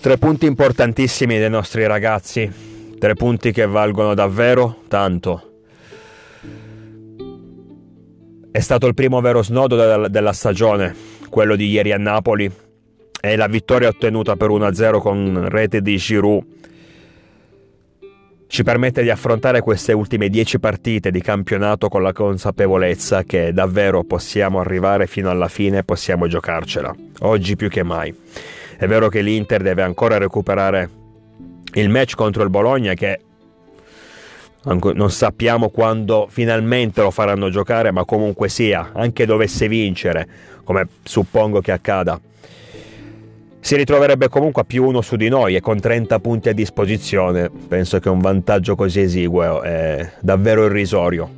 Tre punti importantissimi dei nostri ragazzi, tre punti che valgono davvero tanto. È stato il primo vero snodo della, stagione, quello di ieri a Napoli, e la vittoria ottenuta per 1-0 con rete di Giroud ci permette di affrontare queste ultime 10 partite di campionato con la consapevolezza che davvero possiamo arrivare fino alla fine e possiamo giocarcela, oggi più che mai. È vero che l'Inter deve ancora recuperare il match contro il Bologna che non sappiamo quando finalmente lo faranno giocare, ma comunque sia, anche dovesse vincere, come suppongo che accada, si ritroverebbe comunque a più uno su di noi e con 30 punti a disposizione penso che un vantaggio così esiguo è davvero irrisorio.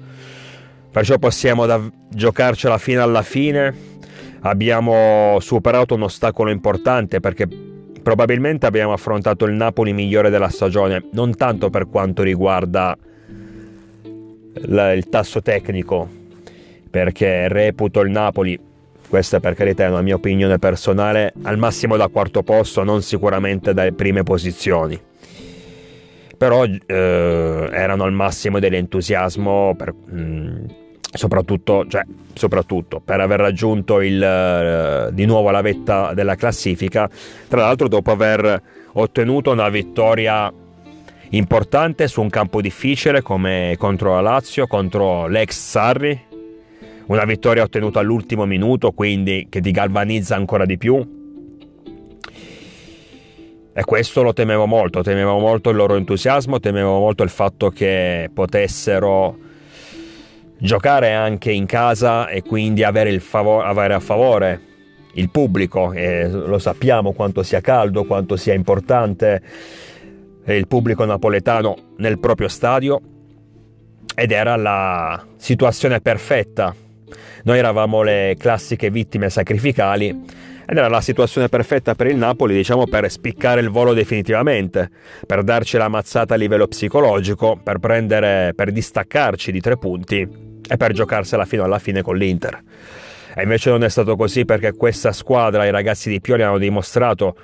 Perciò possiamo da- giocarcela fino alla fine abbiamo superato un ostacolo importante perché probabilmente abbiamo affrontato il Napoli migliore della stagione, non tanto per quanto riguarda il tasso tecnico, perché reputo il Napoli, questa per carità è una mia opinione personale, al massimo da quarto posto, non sicuramente dalle prime posizioni. Però eh, erano al massimo dell'entusiasmo per, mh, soprattutto, cioè, soprattutto, per aver raggiunto il, eh, di nuovo la vetta della classifica, tra l'altro dopo aver ottenuto una vittoria importante su un campo difficile come contro la Lazio, contro l'ex Sarri, una vittoria ottenuta all'ultimo minuto, quindi che ti galvanizza ancora di più. E questo lo temevo molto, temevo molto il loro entusiasmo, temevo molto il fatto che potessero giocare anche in casa e quindi avere, favore, avere a favore il pubblico e lo sappiamo quanto sia caldo, quanto sia importante il pubblico napoletano nel proprio stadio ed era la situazione perfetta. Noi eravamo le classiche vittime sacrificali ed era la situazione perfetta per il Napoli, diciamo, per spiccare il volo definitivamente, per darci la mazzata a livello psicologico, per prendere, per distaccarci di tre punti e per giocarsela fino alla fine con l'Inter. E invece non è stato così perché questa squadra, i ragazzi di Pioli hanno dimostrato,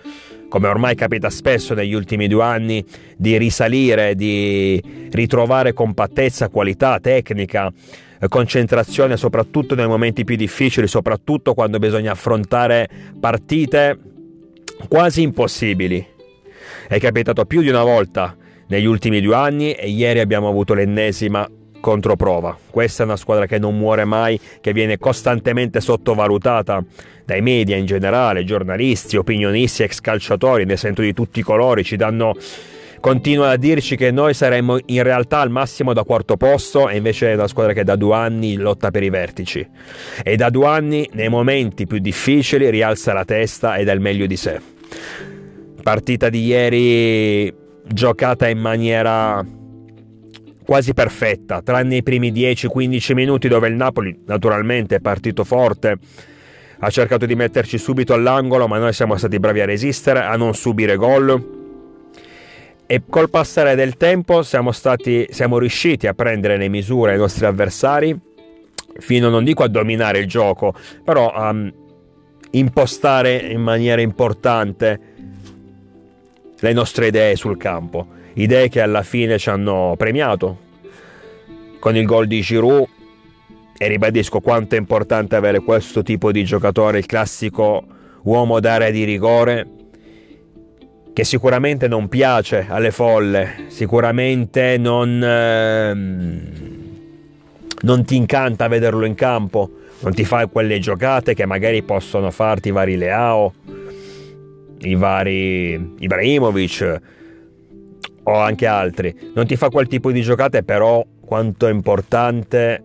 come ormai capita spesso negli ultimi due anni, di risalire, di ritrovare compattezza, qualità, tecnica, concentrazione soprattutto nei momenti più difficili, soprattutto quando bisogna affrontare partite quasi impossibili. È capitato più di una volta negli ultimi due anni e ieri abbiamo avuto l'ennesima controprova. Questa è una squadra che non muore mai, che viene costantemente sottovalutata dai media in generale, giornalisti, opinionisti, ex calciatori, ne sento di tutti i colori, ci danno continuano a dirci che noi saremmo in realtà al massimo da quarto posto e invece è una squadra che da due anni lotta per i vertici e da due anni nei momenti più difficili rialza la testa ed è il meglio di sé. Partita di ieri giocata in maniera quasi perfetta, tranne i primi 10-15 minuti dove il Napoli naturalmente è partito forte, ha cercato di metterci subito all'angolo, ma noi siamo stati bravi a resistere, a non subire gol. E col passare del tempo siamo, stati, siamo riusciti a prendere le misure ai nostri avversari, fino non dico a dominare il gioco, però a mm, impostare in maniera importante le nostre idee sul campo idee che alla fine ci hanno premiato. Con il gol di Giroud e ribadisco quanto è importante avere questo tipo di giocatore, il classico uomo d'area di rigore che sicuramente non piace alle folle, sicuramente non, ehm, non ti incanta vederlo in campo, non ti fa quelle giocate che magari possono farti i vari Leao, i vari Ibrahimovic, o anche altri. Non ti fa quel tipo di giocate, però quanto è importante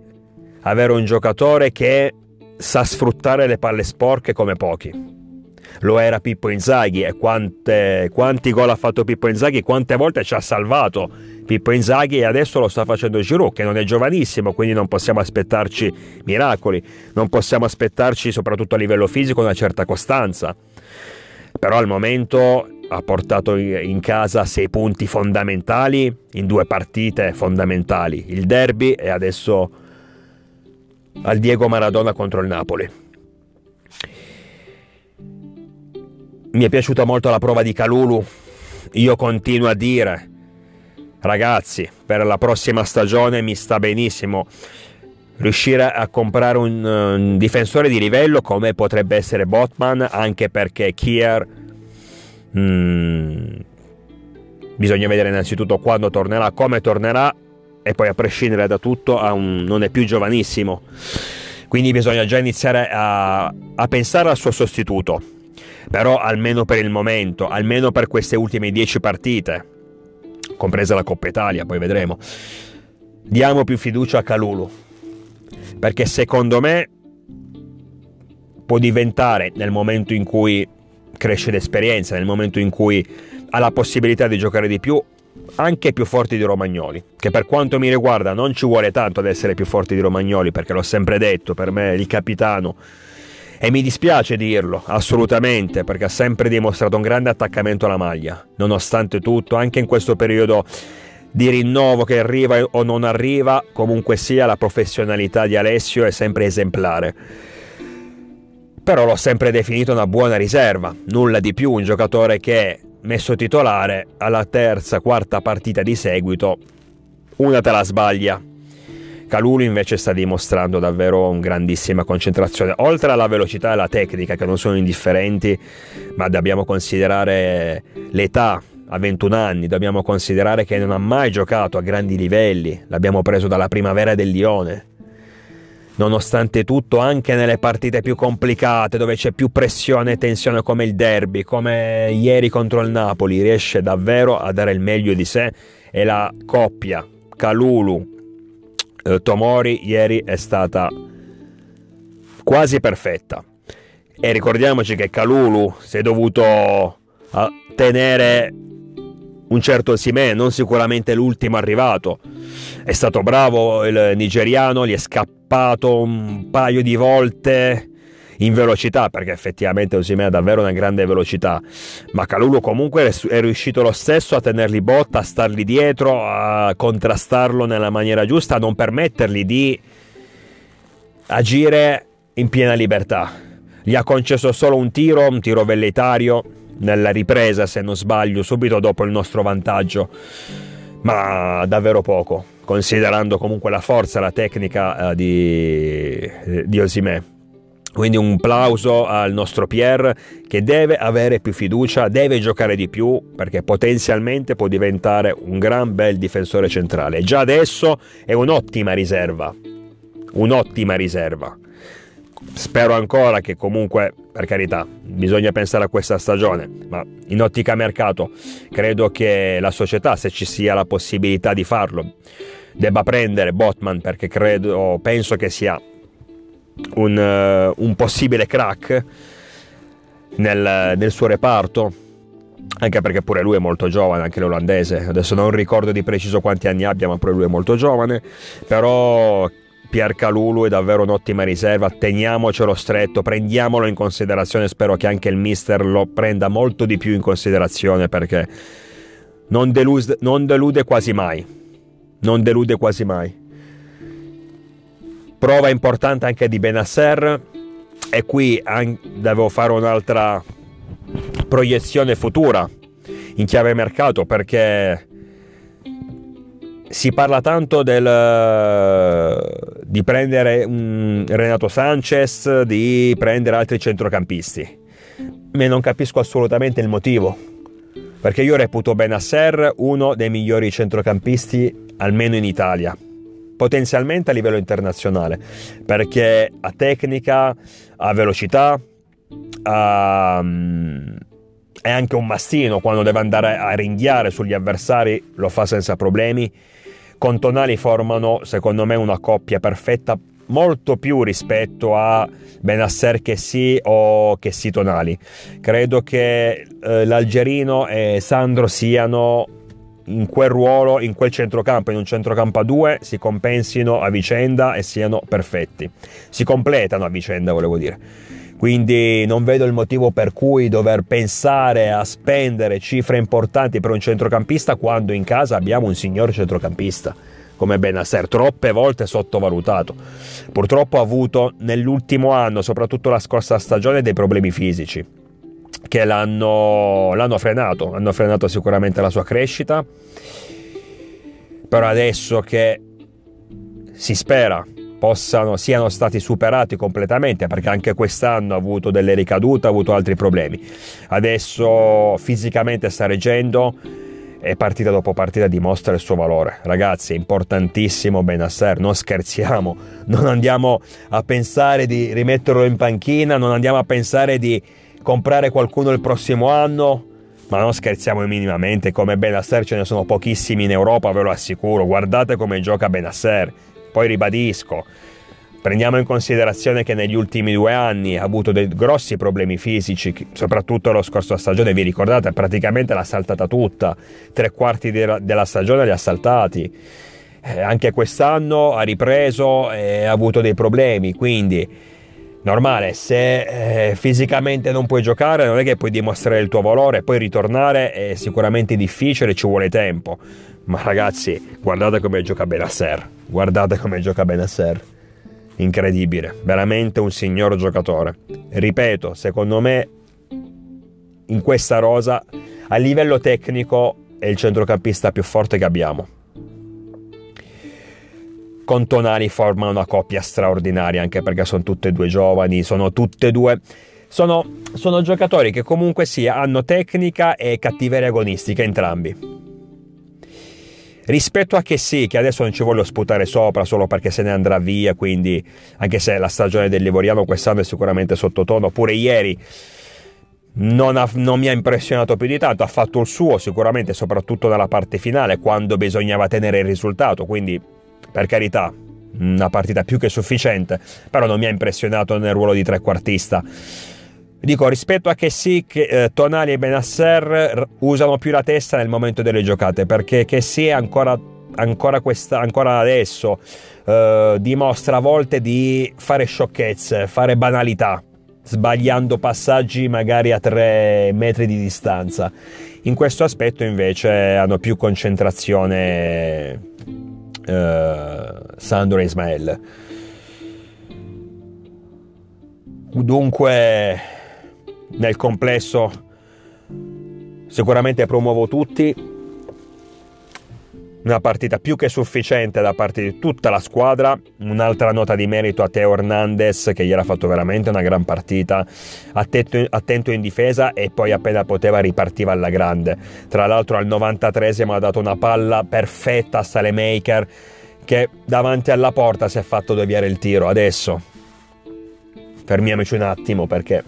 avere un giocatore che sa sfruttare le palle sporche come pochi. Lo era Pippo Inzaghi e quante, quanti gol ha fatto Pippo Inzaghi, quante volte ci ha salvato Pippo Inzaghi e adesso lo sta facendo Giroud che non è giovanissimo, quindi non possiamo aspettarci miracoli, non possiamo aspettarci soprattutto a livello fisico una certa costanza. Però al momento ha portato in casa sei punti fondamentali in due partite fondamentali, il derby e adesso al Diego Maradona contro il Napoli. mi è piaciuta molto la prova di Calulu. Io continuo a dire, ragazzi, per la prossima stagione mi sta benissimo riuscire a comprare un, un difensore di livello come potrebbe essere Botman, anche perché Kier mm, bisogna vedere innanzitutto quando tornerà, come tornerà e poi a prescindere da tutto un, non è più giovanissimo. Quindi bisogna già iniziare a, a pensare al suo sostituto. Però almeno per il momento, almeno per queste ultime 10 partite, compresa la Coppa Italia, poi vedremo, diamo più fiducia a Calulu. Perché secondo me può diventare nel momento in cui cresce l'esperienza, nel momento in cui ha la possibilità di giocare di più, anche più forti di Romagnoli, che per quanto mi riguarda non ci vuole tanto ad essere più forti di Romagnoli, perché l'ho sempre detto, per me il capitano. E mi dispiace dirlo, assolutamente, perché ha sempre dimostrato un grande attaccamento alla maglia, nonostante tutto, anche in questo periodo di rinnovo che arriva o non arriva, comunque sia la professionalità di Alessio è sempre esemplare. Però l'ho sempre definito una buona riserva, nulla di più, un giocatore che messo titolare alla terza, quarta partita di seguito, una te la sbaglia. Calulu invece sta dimostrando davvero una grandissima concentrazione, oltre alla velocità e alla tecnica che non sono indifferenti, ma dobbiamo considerare l'età, a 21 anni, dobbiamo considerare che non ha mai giocato a grandi livelli, l'abbiamo preso dalla primavera del Lione, Nonostante tutto, anche nelle partite più complicate, dove c'è più pressione e tensione come il derby, come ieri contro il Napoli, riesce davvero a dare il meglio di sé e la coppia Calulu-Tomori eh, ieri è stata quasi perfetta. E ricordiamoci che Calulu si è dovuto tenere un certo Simè, non sicuramente l'ultimo arrivato. È stato bravo il nigeriano, gli è scappato un paio di volte in velocità, perché effettivamente Osimè ha davvero una grande velocità, ma Calulu comunque è riuscito lo stesso a tenerli botta, a stargli dietro, a contrastarlo nella maniera giusta, a non permettergli di agire in piena libertà. Gli ha concesso solo un tiro, un tiro velleitario, nella ripresa, se non sbaglio, subito dopo il nostro vantaggio, ma davvero poco, considerando comunque la forza, la tecnica eh, di, di Osimè. Quindi un plauso al nostro Pierre che deve avere più fiducia, deve giocare di più perché potenzialmente può diventare un gran bel difensore centrale. Già adesso è un'ottima riserva, un'ottima riserva spero ancora che comunque, per carità, bisogna pensare a questa stagione, ma in ottica mercato credo che la società, se ci sia la possibilità di farlo, debba prendere Botman perché credo, penso che sia un, uh, un possibile crack nel, nel suo reparto anche perché pure lui è molto giovane, anche l'olandese. Adesso non ricordo di preciso quanti anni abbia, ma pure lui è molto giovane. Però Pier Calulu è davvero un'ottima riserva, teniamocelo stretto, prendiamolo in considerazione, spero che anche il mister lo prenda molto di più in considerazione perché non delude, non delude quasi mai, non delude quasi mai. Prova importante anche di Benasser e qui devo fare un'altra proiezione futura in chiave mercato perché si parla tanto del, di prendere um, Renato Sanchez, di prendere altri centrocampisti. Ma non capisco assolutamente il motivo. Perché io reputo Benasser uno dei migliori centrocampisti, almeno in Italia. Potenzialmente a livello internazionale. Perché ha tecnica, ha velocità, ha, um, è anche un mastino quando deve andare a ringhiare sugli avversari, lo fa senza problemi con Tonali formano secondo me una coppia perfetta molto più rispetto a Benasser che sì o che sì Tonali. Credo che eh, l'Algerino e Sandro siano in quel ruolo, in quel centrocampo, in un centrocampo a due, si compensino a vicenda e siano perfetti. Si completano a vicenda, volevo dire. Quindi non vedo il motivo per cui dover pensare a spendere cifre importanti per un centrocampista quando in casa abbiamo un signor centrocampista come Benasser, troppe volte sottovalutato. Purtroppo ha avuto nell'ultimo anno, soprattutto la scorsa stagione, dei problemi fisici che l'hanno, l'hanno frenato, hanno frenato sicuramente la sua crescita, però adesso che si spera possano, siano stati superati completamente perché anche quest'anno ha avuto delle ricadute, ha avuto altri problemi. Adesso fisicamente sta reggendo e partita dopo partita dimostra il suo valore. Ragazzi, è importantissimo Benasser, non scherziamo, non andiamo a pensare di rimetterlo in panchina, non andiamo a pensare di comprare qualcuno il prossimo anno, ma non scherziamo minimamente, come Benasser ce ne sono pochissimi in Europa, ve lo assicuro, guardate come gioca Benasser. Poi ribadisco, Prendiamo in considerazione che negli ultimi due anni ha avuto dei grossi problemi fisici, soprattutto lo scorso stagione, vi ricordate, praticamente l'ha saltata tutta, tre quarti della stagione li ha saltati. Eh, anche quest'anno ha ripreso e ha avuto dei problemi, quindi normale, se eh, fisicamente non puoi giocare non è che puoi dimostrare il tuo valore, poi ritornare è sicuramente difficile, ci vuole tempo. Ma ragazzi, guardate come gioca Benasser, guardate come gioca Benasser incredibile, veramente un signor giocatore. Ripeto, secondo me in questa rosa a livello tecnico è il centrocampista più forte che abbiamo. Con Tonali forma una coppia straordinaria anche perché sono tutte e due giovani, sono tutte e due sono, sono giocatori che comunque sì, hanno tecnica e cattiveria agonistica entrambi rispetto a che sì, che adesso non ci voglio sputare sopra solo perché se ne andrà via, quindi anche se la stagione del Livoriano quest'anno è sicuramente sottotono, pure ieri non, ha, non, mi ha impressionato più di tanto, ha fatto il suo sicuramente, soprattutto nella parte finale, quando bisognava tenere il risultato, quindi per carità, una partita più che sufficiente, però non mi ha impressionato nel ruolo di trequartista. Dico, rispetto a che sì, che, eh, Tonali e Benasser usano più la testa nel momento delle giocate, perché che sì ancora, ancora, questa, ancora adesso eh, dimostra a volte di fare sciocchezze, fare banalità, sbagliando passaggi magari a tre metri di distanza. In questo aspetto invece hanno più concentrazione eh, Sandro e Ismael. Dunque nel complesso sicuramente promuovo tutti una partita più che sufficiente da parte di tutta la squadra, un'altra nota di merito a Teo Hernandez che gli era fatto veramente una gran partita, attento, attento in difesa e poi appena poteva ripartiva alla grande. Tra l'altro al 93esimo ha dato una palla perfetta a Salemaker che davanti alla porta si è fatto deviare il tiro. Adesso fermiamoci un attimo perché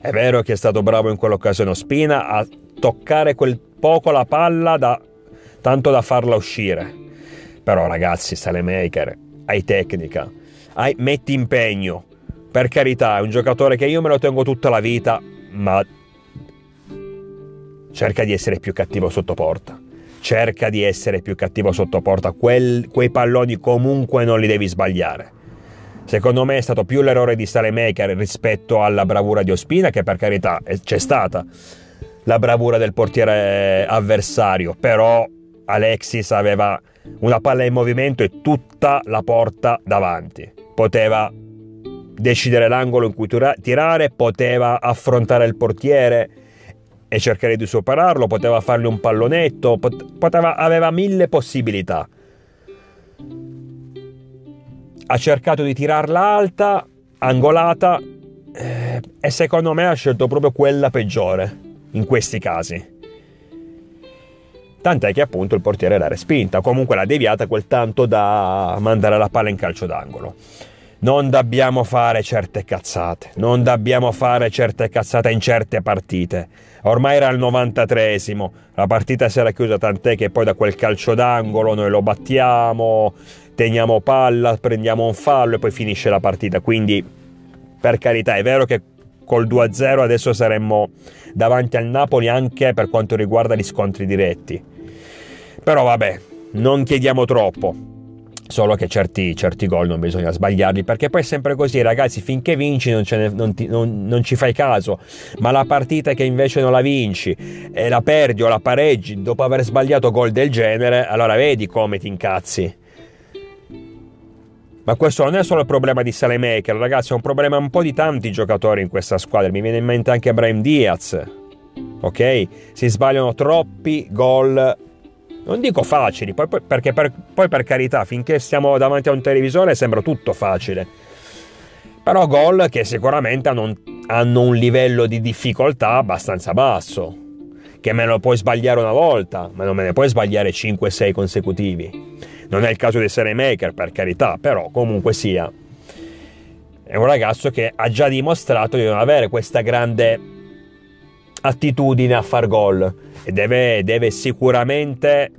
è vero che è stato bravo in quell'occasione Spina a toccare quel poco la palla da, tanto da farla uscire. Però ragazzi, Salemaker, hai tecnica, hai, metti impegno. Per carità, è un giocatore che io me lo tengo tutta la vita, ma cerca di essere più cattivo sotto porta. Cerca di essere più cattivo sotto porta. Quel, quei palloni comunque non li devi sbagliare. Secondo me è stato più l'errore di Salemaker rispetto alla bravura di Ospina, che per carità c'è stata la bravura del portiere avversario, però Alexis aveva una palla in movimento e tutta la porta davanti. Poteva decidere l'angolo in cui tirare, poteva affrontare il portiere e cercare di superarlo, poteva fargli un pallonetto, poteva, aveva mille possibilità ha cercato di tirarla alta, angolata, eh, e secondo me ha scelto proprio quella peggiore in questi casi. Tant'è che appunto il portiere l'ha respinta, comunque l'ha deviata quel tanto da mandare la palla in calcio d'angolo. Non dobbiamo fare certe cazzate, non dobbiamo fare certe cazzate in certe partite. Ormai era il 93esimo, la partita si era chiusa tant'è che poi da quel calcio d'angolo noi lo battiamo, teniamo palla, prendiamo un fallo e poi finisce la partita. Quindi, per carità, è vero che col 2-0 adesso saremmo davanti al Napoli anche per quanto riguarda gli scontri diretti. Però vabbè, non chiediamo troppo. Solo che certi, certi gol non bisogna sbagliarli, perché poi è sempre così, ragazzi, finché vinci non, ne, non, ti, non, non, ci fai caso, ma la partita che invece non la vinci e la perdi o la pareggi dopo aver sbagliato gol del genere, allora vedi come ti incazzi. Ma questo non è solo il problema di Salemaker, ragazzi, è un problema un po' di tanti giocatori in questa squadra. Mi viene in mente anche Brian Diaz, ok? Si sbagliano troppi gol, non dico facili, poi, poi, perché per, poi per carità, finché siamo davanti a un televisore sembra tutto facile. Però gol che sicuramente hanno, hanno un livello di difficoltà abbastanza basso. Che me lo puoi sbagliare una volta, ma non me ne puoi sbagliare 5-6 consecutivi. Non è il caso di essere maker, per carità, però comunque sia. È un ragazzo che ha già dimostrato di non avere questa grande attitudine a far gol e deve, deve, sicuramente,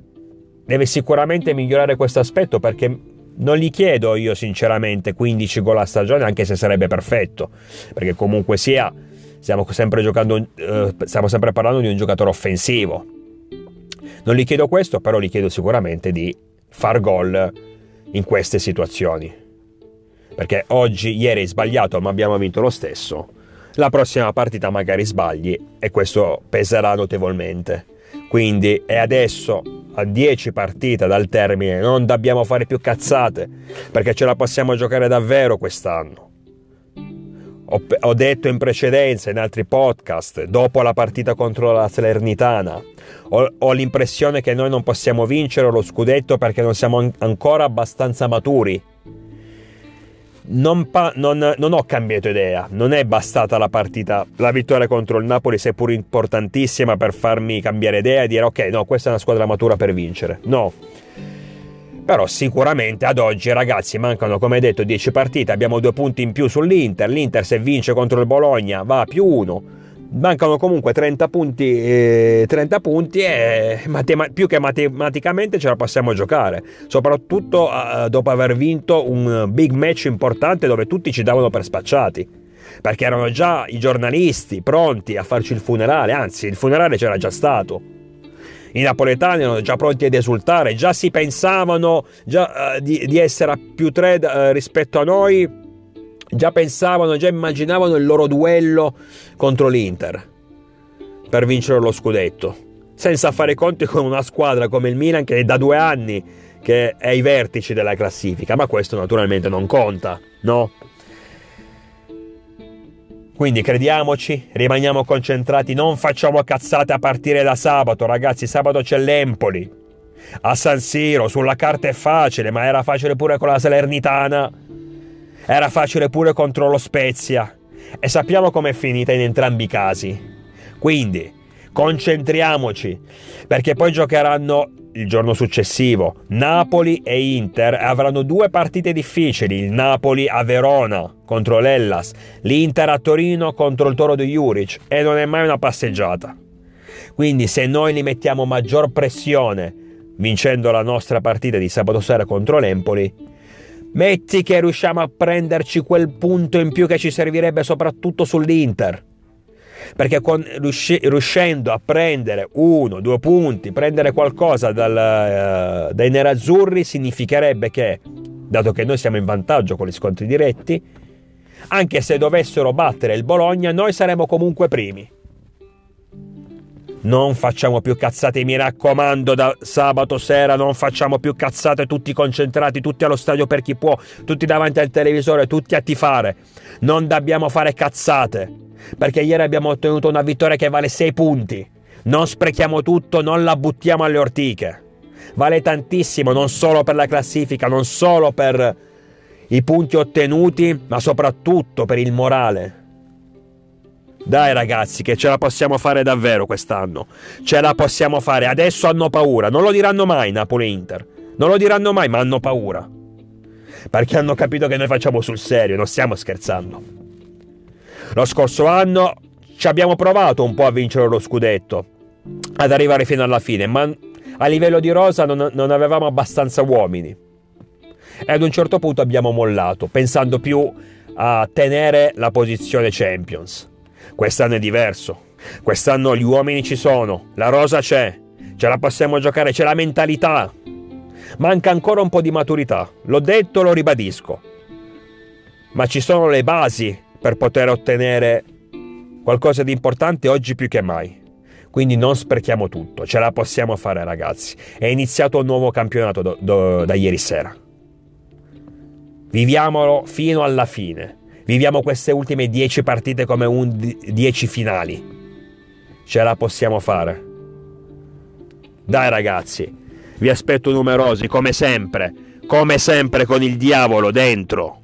deve sicuramente migliorare questo aspetto perché non gli chiedo io sinceramente 15 gol a stagione anche se sarebbe perfetto perché comunque sia stiamo sempre, giocando, eh, stiamo sempre parlando di un giocatore offensivo non gli chiedo questo però gli chiedo sicuramente di far gol in queste situazioni perché oggi, ieri hai sbagliato ma abbiamo vinto lo stesso la prossima partita magari sbagli e questo peserà notevolmente. Quindi è adesso a 10 partite dal termine, non dobbiamo fare più cazzate perché ce la possiamo giocare davvero quest'anno. Ho, ho detto in precedenza, in altri podcast, dopo la partita contro la Salernitana, ho, ho l'impressione che noi non possiamo vincere lo scudetto perché non siamo an- ancora abbastanza maturi non, pa- non, non, ho cambiato idea, non è bastata la partita, la vittoria contro il Napoli, seppur importantissima per farmi cambiare idea e dire ok, no, questa è una squadra matura per vincere. No. Però sicuramente ad oggi ragazzi mancano come detto 10 partite, abbiamo due punti in più sull'Inter, l'Inter se vince contro il Bologna va a più 1 mancano comunque 30 punti, eh, 30 punti e matema- più che matematicamente ce la possiamo giocare, soprattutto eh, dopo aver vinto un big match importante dove tutti ci davano per spacciati, perché erano già i giornalisti pronti a farci il funerale, anzi il funerale c'era già stato. I napoletani erano già pronti ad esultare, già si pensavano già, uh, di, di, essere a più tre uh, rispetto a noi già pensavano, già immaginavano il loro duello contro l'Inter per vincere lo scudetto, senza fare conti con una squadra come il Milan che è da due anni che è ai vertici della classifica, ma questo naturalmente non conta, no? Quindi crediamoci, rimaniamo concentrati, non facciamo cazzate a partire da sabato, ragazzi, sabato c'è l'Empoli. A San Siro, sulla carta è facile, ma era facile pure con la Salernitana era facile pure contro lo Spezia e sappiamo com'è finita in entrambi i casi. Quindi concentriamoci perché poi giocheranno il giorno successivo Napoli e Inter avranno due partite difficili, il Napoli a Verona contro l'Ellas, l'Inter a Torino contro il Toro di Juric e non è mai una passeggiata. Quindi se noi li mettiamo maggior pressione vincendo la nostra partita di sabato sera contro l'Empoli, Metti che riusciamo a prenderci quel punto in più che ci servirebbe soprattutto sull'Inter. Perché con, riuscendo a prendere uno, due punti, prendere qualcosa dal, uh, dai nerazzurri, significherebbe che, dato che noi siamo in vantaggio con gli scontri diretti, anche se dovessero battere il Bologna, noi saremo comunque primi. Non facciamo più cazzate, mi raccomando, da sabato sera non facciamo più cazzate tutti concentrati, tutti allo stadio per chi può, tutti davanti al televisore, tutti a tifare. Non dobbiamo fare cazzate, perché ieri abbiamo ottenuto una vittoria che vale 6 punti. Non sprechiamo tutto, non la buttiamo alle ortiche. Vale tantissimo, non solo per la classifica, non solo per i punti ottenuti, ma soprattutto per il morale. Dai ragazzi, che ce la possiamo fare davvero quest'anno. Ce la possiamo fare. Adesso hanno paura. Non lo diranno mai Napoli Inter. Non lo diranno mai, ma hanno paura. Perché hanno capito che noi facciamo sul serio, non stiamo scherzando. Lo scorso anno ci abbiamo provato un po' a vincere lo scudetto, ad arrivare fino alla fine, ma a livello di rosa non, non avevamo abbastanza uomini. E ad un certo punto abbiamo mollato, pensando più a tenere la posizione Champions. Quest'anno è diverso. Quest'anno gli uomini ci sono, la rosa c'è, ce la possiamo giocare, c'è la mentalità. Manca ancora un po' di maturità, l'ho detto, lo ribadisco. Ma ci sono le basi per poter ottenere qualcosa di importante oggi più che mai. Quindi non sprechiamo tutto, ce la possiamo fare ragazzi. È iniziato un nuovo campionato do, do, da ieri sera. Viviamolo fino alla fine. Viviamo queste ultime 10 partite come un 10 finali. Ce la possiamo fare. Dai ragazzi, vi aspetto numerosi come sempre, come sempre con il diavolo dentro.